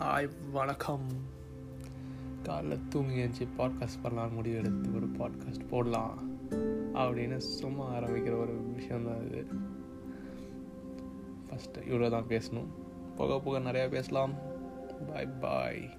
Hi வணக்கம். காலைல தூங்கி எழுந்துச்சி பாட்காஸ்ட் பண்ணலாம் முடிவு எடுத்து ஒரு பாட்காஸ்ட் போடலாம் அப்படின்னு சும்மா ஆரம்பிக்கிற ஒரு விஷயந்தான் இது. ஃபஸ்ட்டு இவ்வளோ தான் பேசணும். போக போக நிறையா பேசலாம். பாய் பாய்